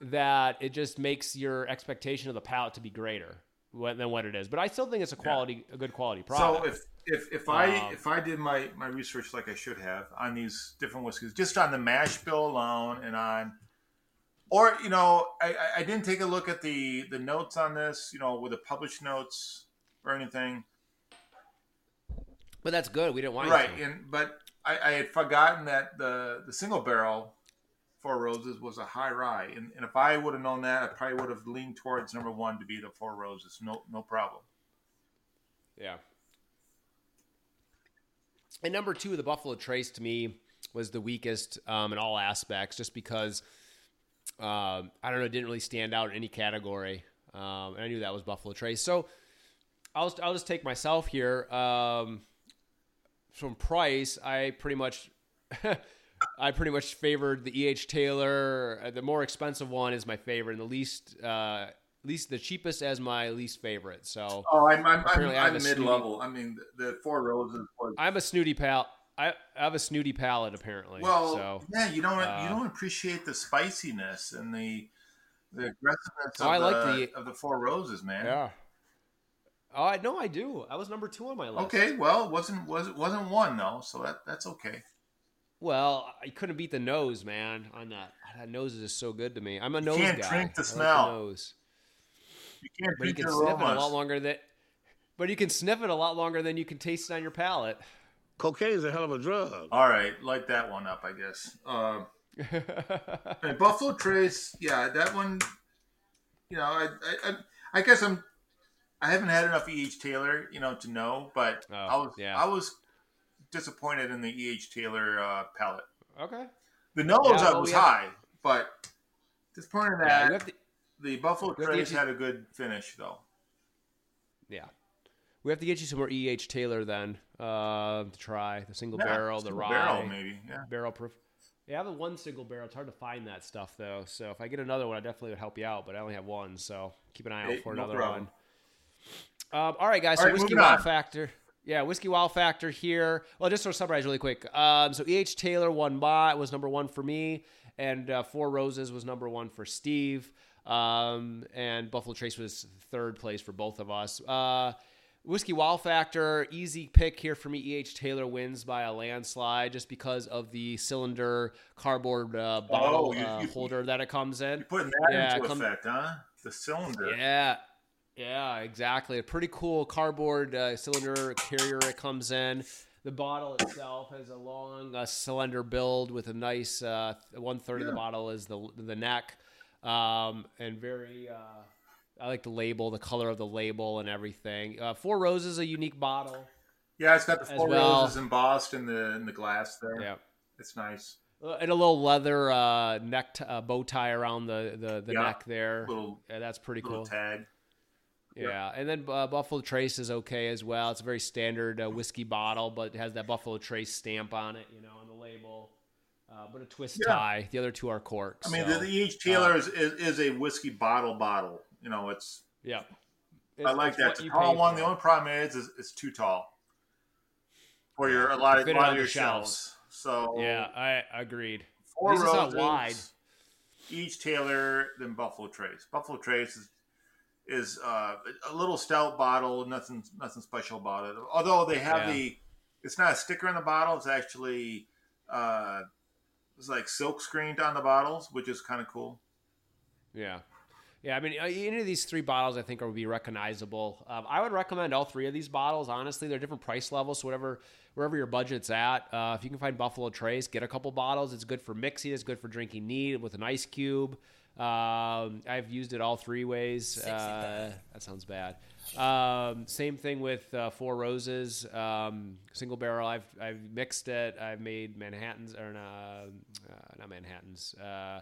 Speaker 3: that it just makes your expectation of the palate to be greater than what it is. But I still think it's a quality, a good quality product.
Speaker 2: So if if if I
Speaker 3: Um,
Speaker 2: if I did my my research like I should have on these different whiskeys, just on the mash bill alone, and on, or you know, I I- I didn't take a look at the the notes on this, you know, with the published notes or anything,
Speaker 3: but that's good. We didn't want
Speaker 2: right?
Speaker 3: to.
Speaker 2: And but I, I had forgotten that the the single barrel Four Roses was a high rye, and, and if I would have known that, I probably would have leaned towards number one to be the Four Roses. No no problem.
Speaker 3: Yeah. And number two, the Buffalo Trace to me was the weakest um, in all aspects, just because um, I don't know, it didn't really stand out in any category, um, and I knew that was Buffalo Trace. So I'll I'll just take myself here. Um, from price, I pretty much. [LAUGHS] I pretty much favored the E.H. Taylor. Uh, The more expensive one is my favorite, and the least, uh, least the cheapest as my least favorite. So
Speaker 2: Oh, I'm I'm, I'm, I'm
Speaker 3: a snooty-
Speaker 2: mid level. I mean, the, the Four Roses was
Speaker 3: I'm a snooty pal. I, I have a snooty palate apparently.
Speaker 2: Well,
Speaker 3: so
Speaker 2: yeah, you don't
Speaker 3: uh,
Speaker 2: you don't appreciate the spiciness and the the aggressiveness of,
Speaker 3: Oh, I like
Speaker 2: the,
Speaker 3: the-
Speaker 2: of the Four Roses, man.
Speaker 3: yeah. Oh, I know I do. I was number two on my list.
Speaker 2: Okay, well, it wasn't was wasn't one though, so that that's okay.
Speaker 3: Well, I couldn't beat the nose, man. On that, that nose is just so good to me. I'm a nose
Speaker 2: can't
Speaker 3: guy.
Speaker 2: drink the
Speaker 3: I like
Speaker 2: smell.
Speaker 3: nose.
Speaker 2: You can't
Speaker 3: but you can
Speaker 2: the
Speaker 3: sniff it a lot longer than. But you can sniff it a lot longer than you can taste it on your palate.
Speaker 7: Cocaine is a hell of a drug.
Speaker 2: All right, light that one up, I guess. Uh, [LAUGHS] and Buffalo Trace, yeah, that one. You know, I, I, I, I guess I'm. I haven't had enough E. H. Taylor, you know, to know, but
Speaker 3: Oh,
Speaker 2: I was
Speaker 3: yeah.
Speaker 2: I was disappointed in the E. H. Taylor uh, palate.
Speaker 3: okay.
Speaker 2: The nose
Speaker 3: Yeah,
Speaker 2: up
Speaker 3: well,
Speaker 2: was
Speaker 3: we have-
Speaker 2: high, but disappointed in
Speaker 3: Yeah,
Speaker 2: that
Speaker 3: you have to,
Speaker 2: the Buffalo
Speaker 3: we have
Speaker 2: Trace had a good finish, though.
Speaker 3: yeah. We have to get you some more E.H. Taylor then uh, to try the single
Speaker 2: Yeah,
Speaker 3: barrel, the
Speaker 2: single
Speaker 3: rye,
Speaker 2: barrel, maybe. Yeah.
Speaker 3: barrel proof. Yeah, I have a one single barrel. It's hard to find that stuff though. So if I get another one, I definitely would help you out. But I only have one, so keep an eye out
Speaker 2: Hey,
Speaker 3: for
Speaker 2: no
Speaker 3: another
Speaker 2: problem.
Speaker 3: one. Um, all right, guys.
Speaker 2: All
Speaker 3: so
Speaker 2: right,
Speaker 3: whiskey
Speaker 2: moving
Speaker 3: wow
Speaker 2: on.
Speaker 3: factor. Yeah, whiskey wow factor here. Well, just to summarize really quick. Um, so E.H. Taylor won by was number one for me, and uh, Four Roses was number one for Steve. Um, and Buffalo Trace was third place for both of us. Uh, Whiskey Wow Factor, easy pick here for me. E.H. Taylor wins by a landslide just because of the cylinder cardboard uh, bottle
Speaker 2: Oh, you-
Speaker 3: uh,
Speaker 2: you-
Speaker 3: holder that it comes in.
Speaker 2: You're putting that
Speaker 3: Yeah,
Speaker 2: into
Speaker 3: come-
Speaker 2: effect, huh? The cylinder.
Speaker 3: Yeah, yeah, exactly. A pretty cool cardboard uh, cylinder carrier it comes in. The bottle itself has a long uh, cylinder build with a nice uh, one third of the bottle is the the neck, um, and very. Uh, I like the label, the color of the label, and everything. Uh, Four Roses, a unique bottle.
Speaker 2: Yeah, it's got the four
Speaker 3: well.
Speaker 2: roses embossed in the in the glass there.
Speaker 3: Yeah.
Speaker 2: It's nice.
Speaker 3: Uh, And a little leather uh, neck t- uh, bow tie around the the, the
Speaker 2: Yeah.
Speaker 3: neck there.
Speaker 2: Little
Speaker 3: yeah, that's pretty
Speaker 2: little
Speaker 3: cool.
Speaker 2: tag.
Speaker 3: Yeah, and then uh, Buffalo Trace is okay as well. It's a very standard uh, whiskey bottle, but it has that Buffalo Trace stamp on it, you know, on the label. Uh, but a twist
Speaker 2: Yeah.
Speaker 3: tie. The other two are corks.
Speaker 2: I mean,
Speaker 3: so,
Speaker 2: the, the H. Taylor
Speaker 3: uh,
Speaker 2: is, is is a whiskey bottle bottle. You know, it's
Speaker 3: yeah.
Speaker 2: I like
Speaker 3: it's
Speaker 2: that. It's a tall one.
Speaker 3: for.
Speaker 2: The only problem is, is it's too tall for your a lot of,
Speaker 3: it
Speaker 2: lot of your
Speaker 3: shelves.
Speaker 2: shelves. So
Speaker 3: Yeah, I agreed.
Speaker 2: four
Speaker 3: it's not wide.
Speaker 2: E.H. Taylor, then Buffalo Trace. Buffalo Trace is is uh, a little stout bottle, nothing nothing special about it. Although they have
Speaker 3: Yeah.
Speaker 2: the, it's not a sticker on the bottle. It's actually uh, it's like silk screened on the bottles, which is kind of cool.
Speaker 3: Yeah. Yeah, I mean, uh, any of these three bottles I think are would be recognizable. Um, I would recommend all three of these bottles. Honestly, they're different price levels, so whatever wherever your budget's at. Uh, if you can find Buffalo Trace, get a couple bottles. It's good for mixing. It's good for drinking neat with an ice cube. Um, I've used it all three ways. Uh, that sounds bad. Um, same thing with uh, Four Roses um, single barrel. I've I've mixed it. I've made Manhattan's or uh, uh, not Manhattan's. Uh,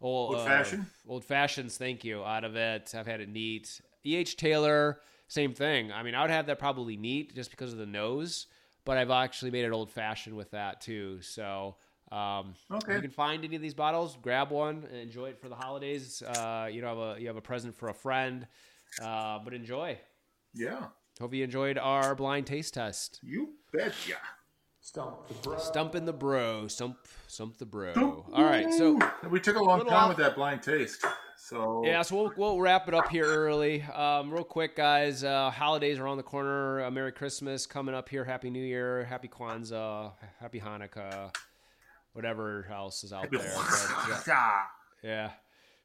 Speaker 3: old,
Speaker 2: Old fashioned?
Speaker 3: old fashions. Thank you. Out of it, I've had it neat. E.H. Taylor, same thing. I mean, I would have that probably neat just because of the nose, but I've actually made it old fashioned with that too. So. Um,
Speaker 2: Okay.
Speaker 3: You can find any of these bottles, grab one and enjoy it for the holidays. Uh, you know, have a you have a present for a friend, uh, but enjoy.
Speaker 2: Yeah,
Speaker 3: Hope you enjoyed our blind taste test.
Speaker 2: you betcha.
Speaker 5: Stump the bro.
Speaker 3: Stumping the bro, stump, stump the bro. All right, so
Speaker 2: we took a long
Speaker 3: Little
Speaker 2: time
Speaker 3: off-
Speaker 2: with that blind taste. So
Speaker 3: yeah, so we'll, we'll wrap it up here early. Um, real quick, guys. Uh, holidays are on the corner. Uh, Merry Christmas coming up here. Happy New Year. Happy Kwanzaa. Happy Hanukkah. Whatever else is out there. [LAUGHS] But,
Speaker 2: Yeah.
Speaker 3: Yeah.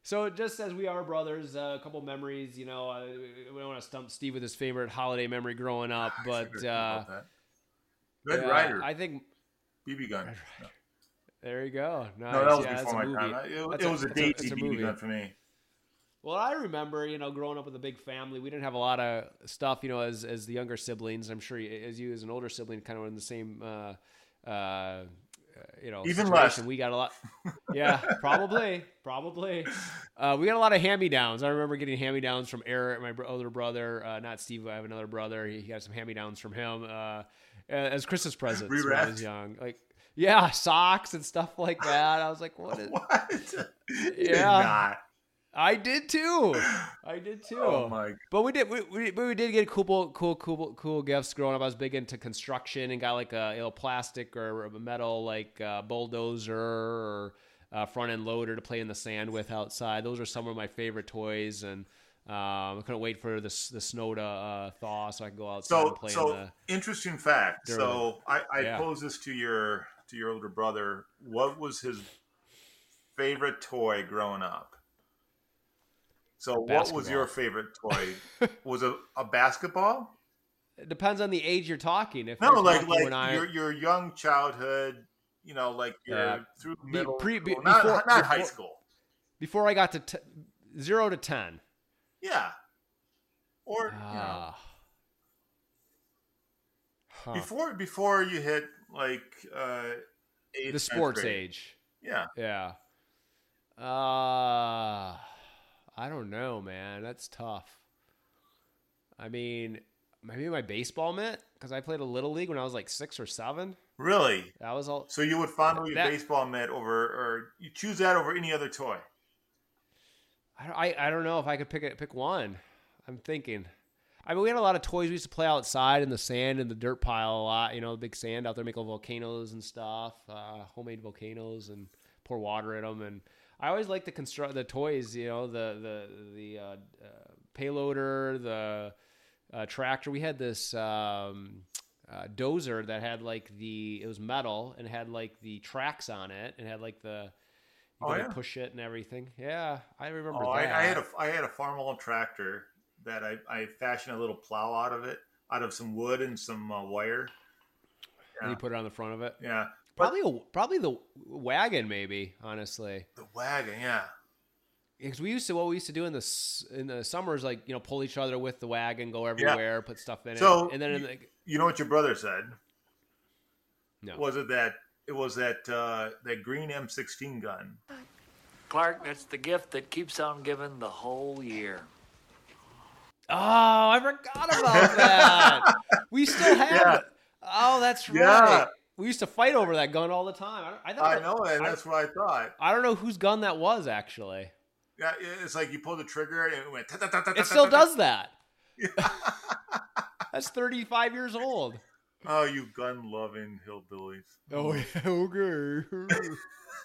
Speaker 3: So just as we are brothers, uh, a couple memories. You know, uh, we don't want to stump Steve with his favorite holiday memory growing [LAUGHS] up, but uh.
Speaker 2: Red
Speaker 3: yeah,
Speaker 2: Ryder,
Speaker 3: I think
Speaker 2: BB gun.
Speaker 3: there you go. Nice.
Speaker 2: No, that was
Speaker 3: yeah,
Speaker 2: before my time. It, it was a date
Speaker 3: a
Speaker 2: BB gun for me.
Speaker 3: Well, I remember, you know, growing up with a big family, we didn't have a lot of stuff, you know, as as the younger siblings. I'm sure, as you as an older sibling, kind of were in the same, uh, uh, you know,
Speaker 2: Even less.
Speaker 3: We got a lot. [LAUGHS] Yeah, probably, probably. Uh, we got a lot of hand me downs. I remember getting hand me downs from Eric, my other brother. Uh, not Steve. I have another brother. He, he got some hand me downs from him uh, as Christmas presents when I was young. Like, yeah, socks and stuff like that. I was like, what? Is, [LAUGHS]
Speaker 2: What?
Speaker 3: Yeah. I did too. [GASPS] I did too.
Speaker 2: Oh my.
Speaker 3: But we did we, we, we did get cool cool cool cool gifts growing up. I was big into construction and got like a you know, plastic or a metal like uh, bulldozer or uh, front end loader to play in the sand with outside. Those are some of my favorite toys, and um, I couldn't wait for the the snow to uh, thaw so I could go outside
Speaker 2: So
Speaker 3: and play
Speaker 2: so
Speaker 3: in the.
Speaker 2: interesting fact.
Speaker 3: During
Speaker 2: So I, I
Speaker 3: Yeah.
Speaker 2: posed this to your to your older brother. What was his favorite toy growing up? So what was your favorite toy? [LAUGHS] was it a basketball?
Speaker 3: It depends on the age you're talking. If
Speaker 2: No,
Speaker 3: you're
Speaker 2: like like
Speaker 3: I-
Speaker 2: your your young childhood. You know, like your
Speaker 3: Yeah.
Speaker 2: through
Speaker 3: Be-
Speaker 2: middle,
Speaker 3: pre- be-
Speaker 2: school. not,
Speaker 3: before-
Speaker 2: not high
Speaker 3: before-
Speaker 2: school.
Speaker 3: before I got to t- zero to ten.
Speaker 2: Yeah. Or you know,
Speaker 3: Ah. Huh.
Speaker 2: before before you hit like uh eighth,
Speaker 3: the sports
Speaker 2: grade.
Speaker 3: age.
Speaker 2: Yeah.
Speaker 3: Yeah. Uh I don't know, man. That's tough. I mean, maybe my baseball mitt because I played a little league when I was like six or seven.
Speaker 2: Really?
Speaker 3: That was all.
Speaker 2: So you would fondle your
Speaker 3: That-
Speaker 2: baseball mitt over, or you choose that over any other toy?
Speaker 3: I, I I don't know if I could pick it pick one. I'm thinking. I mean, we had a lot of toys. We used to play outside in the sand and the dirt pile a lot. You know, the big sand out there, make little volcanoes and stuff, uh, homemade volcanoes, and pour water in them. And I always like the construct the toys. You know, the the the uh, uh, payloader, the uh, tractor. We had this um, uh, dozer that had like the it was metal and had like the tracks on it and had like the you
Speaker 2: Oh,
Speaker 3: could
Speaker 2: yeah.
Speaker 3: push it and everything. Yeah, I remember
Speaker 2: Oh, I,
Speaker 3: that.
Speaker 2: I had a I had a Farmall tractor that I, I fashioned a little plow out of it, out of some wood and some uh, wire.
Speaker 3: And you put it on the front of it.
Speaker 2: Yeah,
Speaker 3: Probably, a, probably the wagon, maybe. Honestly,
Speaker 2: the wagon. Yeah,
Speaker 3: because we used to what we used to do in the s- in the summers, like you know, pull each other with the wagon, go everywhere, put stuff in
Speaker 2: So,
Speaker 3: it, and then in the,
Speaker 2: you know what your brother said?
Speaker 3: no,
Speaker 2: Was it that it was that uh, that green M16 gun?
Speaker 6: Clark, that's the gift that keeps on giving the whole year.
Speaker 3: oh, I forgot about that. [LAUGHS] we still have.
Speaker 2: Yeah.
Speaker 3: it. Oh, that's right. We used to fight over that gun all the time. I, I, thought
Speaker 2: I know, and
Speaker 3: I-
Speaker 2: that's what I thought.
Speaker 3: I don't know whose gun that was actually.
Speaker 2: Yeah, it's like you pulled the trigger and it went.
Speaker 3: It still does that. [LAUGHS] That's 35 years old.
Speaker 2: Oh, you gun loving hillbillies.
Speaker 3: Oh, [LAUGHS] okay.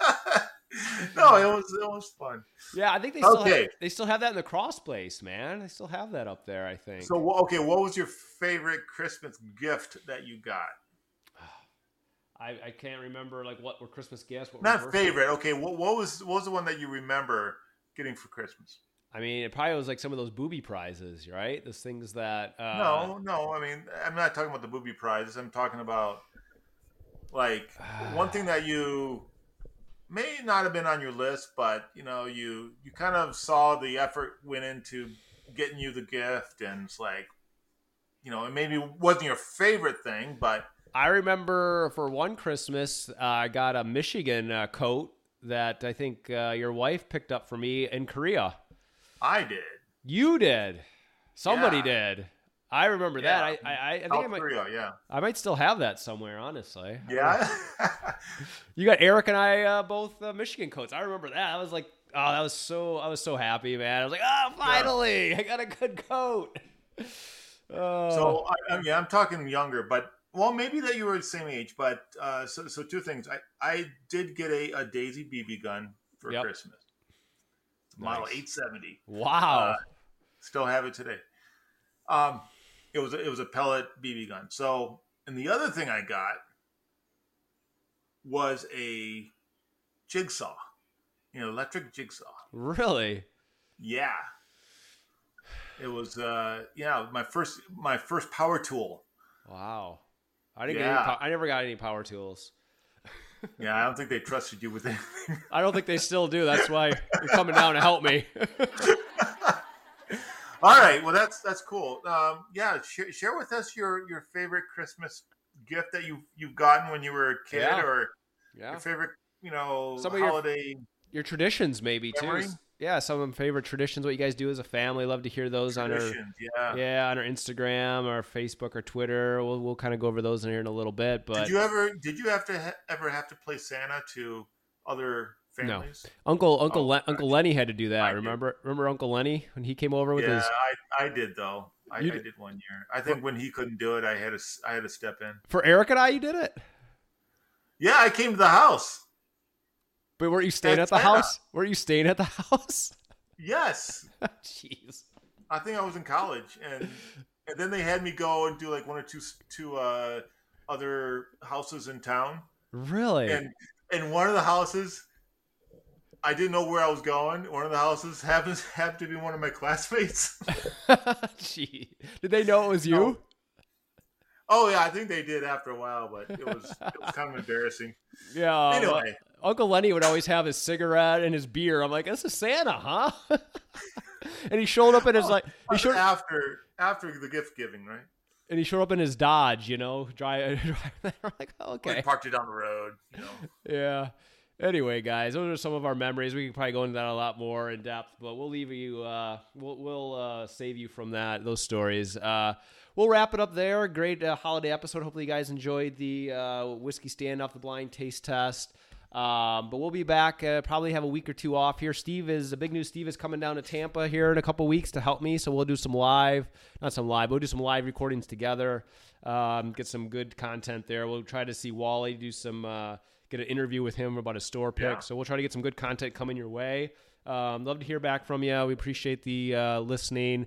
Speaker 3: [LAUGHS]
Speaker 2: no, it was it was fun.
Speaker 3: Yeah, I think they still
Speaker 2: Okay.
Speaker 3: have, they still have that in the cross place, man. They still have that up there. I think.
Speaker 2: So okay, what was your favorite Christmas gift that you got?
Speaker 3: I, I can't remember like what were Christmas gifts. What were
Speaker 2: Not favorite. Okay, what, what was what was the one that you remember getting for Christmas?
Speaker 3: I mean, it probably was like some of those booby prizes, right? Those things that. Uh,
Speaker 2: no, no. I mean, I'm not talking about the booby prizes. I'm talking about like [SIGHS] one thing that you may not have been on your list, but you know, you you kind of saw the effort went into getting you the gift, and it's like, you know, it maybe wasn't your favorite thing, but
Speaker 3: I remember for one Christmas, uh, I got a Michigan uh, coat that I think uh, your wife picked up for me in Korea.
Speaker 2: I did.
Speaker 3: You did. Somebody
Speaker 2: Yeah.
Speaker 3: did. I remember that. I, I, I think
Speaker 2: South
Speaker 3: I might,
Speaker 2: Korea, yeah,
Speaker 3: I might still have that somewhere. Honestly.
Speaker 2: yeah. [LAUGHS]
Speaker 3: You got Eric and I uh, both uh, Michigan coats. I remember that. I was like, oh, that was so. I was so happy, man. I was like, oh, finally, I got a good coat.
Speaker 2: So I, I mean, I'm talking younger, but well, maybe that you were the same age. But uh, so, so two things. I, I did get a, a Daisy BB gun for
Speaker 3: Yep.
Speaker 2: Christmas. Model 870.
Speaker 3: wow.
Speaker 2: Uh, Still have it today. Um, it was a, it was a pellet BB gun. So, and the other thing I got was a jigsaw, an electric jigsaw.
Speaker 3: really?
Speaker 2: Yeah. It was uh yeah, my first my first power tool.
Speaker 3: Wow. I didn't. Get any pow- I never got any power tools. [LAUGHS]
Speaker 2: Yeah, I don't think they trusted you with anything.
Speaker 3: I don't think they still do. That's why you're coming down to help me. [LAUGHS]
Speaker 2: All right, well that's that's cool. Um, yeah, share, share with us your your favorite Christmas gift that you you've gotten when you were a kid,
Speaker 3: Yeah.
Speaker 2: or
Speaker 3: yeah.
Speaker 2: your favorite you know
Speaker 3: Some of your-
Speaker 2: holiday.
Speaker 3: Your traditions, maybe
Speaker 2: Memory?
Speaker 3: too. Yeah, some of my favorite traditions. What you guys do as a family. Love to hear those on our.
Speaker 2: Yeah.
Speaker 3: yeah on our Instagram, or Facebook, or Twitter. We'll we'll kind of go over those in here in a little bit. But
Speaker 2: Did you ever did you have to ha- ever have to play Santa to other families?
Speaker 3: No, Uncle Uncle
Speaker 2: Oh,
Speaker 3: Len- Uncle Lenny had to do that.
Speaker 2: I did.
Speaker 3: remember remember Uncle Lenny when he came over with
Speaker 2: Yeah,
Speaker 3: his
Speaker 2: I, I did though. I,
Speaker 3: You
Speaker 2: I
Speaker 3: did-
Speaker 2: did one year. I think when he couldn't do it, I had to I had to step in.
Speaker 3: for Eric and I. You did it.
Speaker 2: Yeah, I came to the house.
Speaker 3: But weren't you staying at
Speaker 2: At
Speaker 3: the house? Weren't you staying at the house?
Speaker 2: Yes, [LAUGHS]
Speaker 3: Jeez.
Speaker 2: I think I was in college, and and then they had me go and do like one or two two uh, other houses in town,
Speaker 3: Really?
Speaker 2: and and one of the houses. I didn't know where I was going. One of the houses happens [LAUGHS] happened to be one of my classmates. [LAUGHS]
Speaker 3: Gee. Did they know it was you?
Speaker 2: No. oh yeah, I think they did after a while, but it was it was kind of embarrassing.
Speaker 3: Yeah.
Speaker 2: Anyway.
Speaker 3: Uncle Lenny would always have his cigarette and his beer. I'm like, this is Santa, huh? [LAUGHS] and he showed up in his like he showed
Speaker 2: after after the gift giving, right?
Speaker 3: and he showed up in his Dodge, you know, drive. [LAUGHS] like,
Speaker 2: We
Speaker 3: okay,
Speaker 2: parked it down the road. You know.
Speaker 3: yeah. Anyway, guys, those are some of our memories. We can probably go into that a lot more in depth, but we'll leave you. Uh, we'll we'll uh, save you from that those stories. Uh, we'll wrap it up there. Great uh, holiday episode. Hopefully, you guys enjoyed the uh, whiskey stand off the blind taste test. Um, but we'll be back. Uh, probably have a week or two off here. Steve is the big news. Steve is coming down to Tampa here in a couple weeks to help me. So we'll do some live, not some live. We'll do some live recordings together. Um, get some good content there. We'll try to see Wally do some. Uh, get an interview with him about a store pick.
Speaker 2: Yeah.
Speaker 3: So we'll try to get some good content coming your way. Um, love to hear back from you. We appreciate the uh, listening.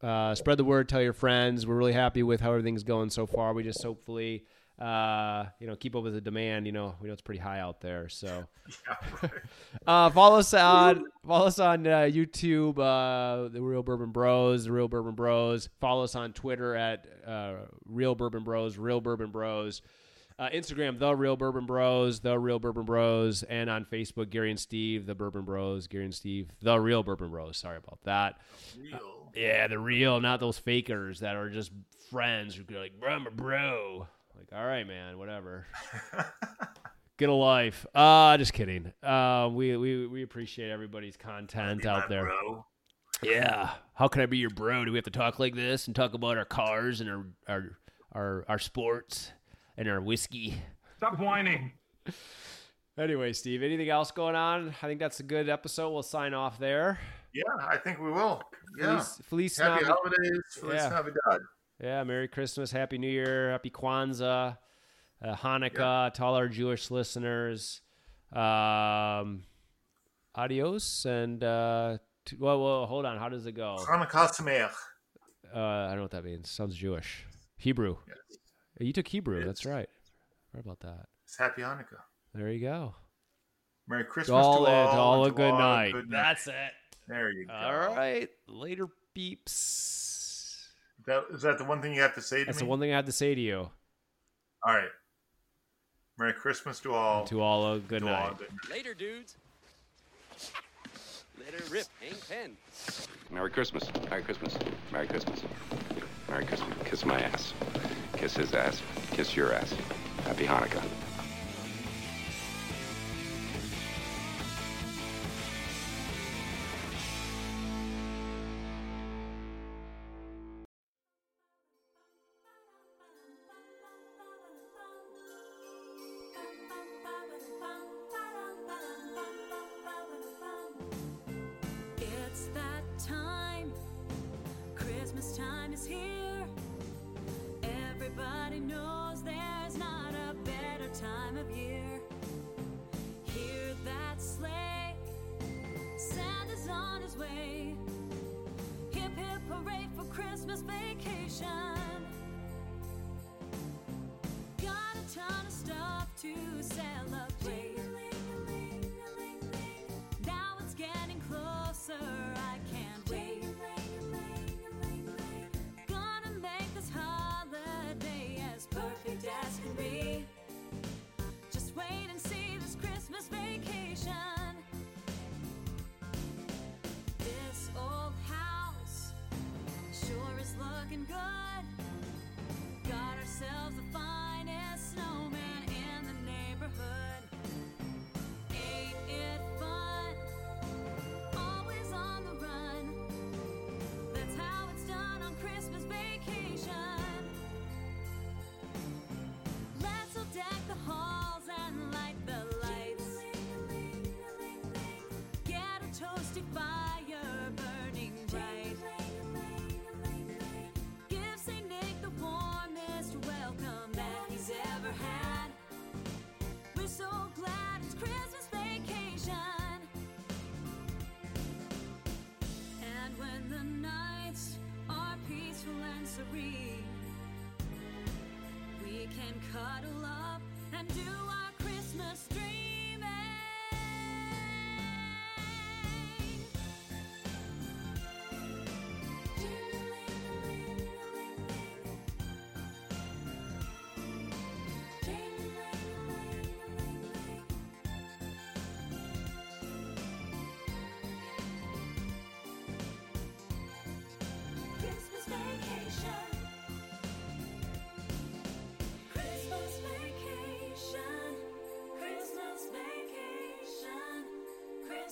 Speaker 3: Uh, spread the word. Tell your friends. We're really happy with how everything's going so far. We just hopefully, uh, you know, keep up with the demand. You know, we know it's pretty high out there. So [LAUGHS]
Speaker 2: Yeah, right.
Speaker 3: uh, follow us on follow us on uh, YouTube, uh, the Real Bourbon Bros, the Real Bourbon Bros. Follow us on Twitter at uh, Real Bourbon Bros, Real Bourbon Bros. Uh, Instagram, the Real Bourbon Bros, the Real Bourbon Bros, and on Facebook, Gary and Steve, the Bourbon Bros, Gary and Steve, the Real Bourbon Bros. Sorry about that.
Speaker 2: Real.
Speaker 3: Yeah, the real, not those fakers that are just friends who go like, bro, I'm a bro. Like, all right, man, whatever. [LAUGHS] Get a life. Uh, just kidding. Uh, we, we, we appreciate everybody's content out there.
Speaker 2: bro.
Speaker 3: Yeah. How can I be your bro? Do we have to talk like this and talk about our cars and our, our, our, our sports and our whiskey?
Speaker 5: Stop whining. [LAUGHS]
Speaker 3: Anyway, Steve, anything else going on? I think that's a good episode. We'll sign off there.
Speaker 2: Yeah, I think we will. Yeah.
Speaker 3: Feliz, Feliz
Speaker 2: Happy holidays. Feliz
Speaker 3: Yeah.
Speaker 2: Navidad.
Speaker 3: Yeah, Merry Christmas, Happy New Year, Happy Kwanzaa, uh, Hanukkah to all our Jewish listeners. Um, adios and uh, t- well, well, hold on. How does it go?
Speaker 2: Hanukkah Sameach.
Speaker 3: Uh, I don't know what that means. Sounds Jewish. Hebrew.
Speaker 2: Yes.
Speaker 3: You took Hebrew.
Speaker 2: It
Speaker 3: That's right. What about that.
Speaker 2: It's Happy Hanukkah.
Speaker 3: There you go.
Speaker 2: Merry Christmas
Speaker 3: all
Speaker 2: to
Speaker 3: in,
Speaker 2: all.
Speaker 3: to all a good
Speaker 2: all
Speaker 3: night.
Speaker 2: good
Speaker 3: That's it.
Speaker 2: There you go.
Speaker 3: All right. Later, beeps.
Speaker 2: That, is that the one thing you have to say to me?
Speaker 3: That's
Speaker 2: me?
Speaker 3: the one thing I have to say to you.
Speaker 2: All right. Merry Christmas to all.
Speaker 3: To all a good
Speaker 2: to all
Speaker 3: night.
Speaker 2: a good night.
Speaker 1: Later, dudes. Let her rip, Hank Penn. Merry Christmas. Merry Christmas. Merry Christmas. Merry Christmas. Kiss my ass. Kiss his ass. Kiss your ass. Happy Hanukkah.
Speaker 8: Time is here. Everybody knows there's not a better time of year. Hear that sleigh. Santa's on his way. Hip hip hooray for Christmas vacation. Got a ton of stuff to celebrate. Serene, we can cuddle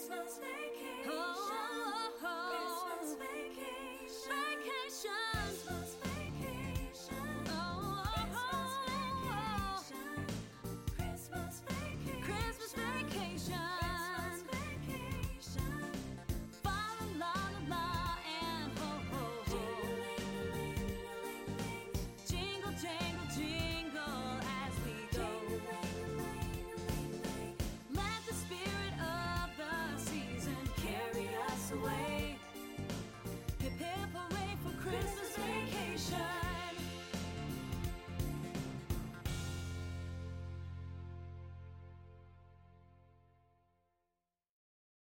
Speaker 8: Christmas.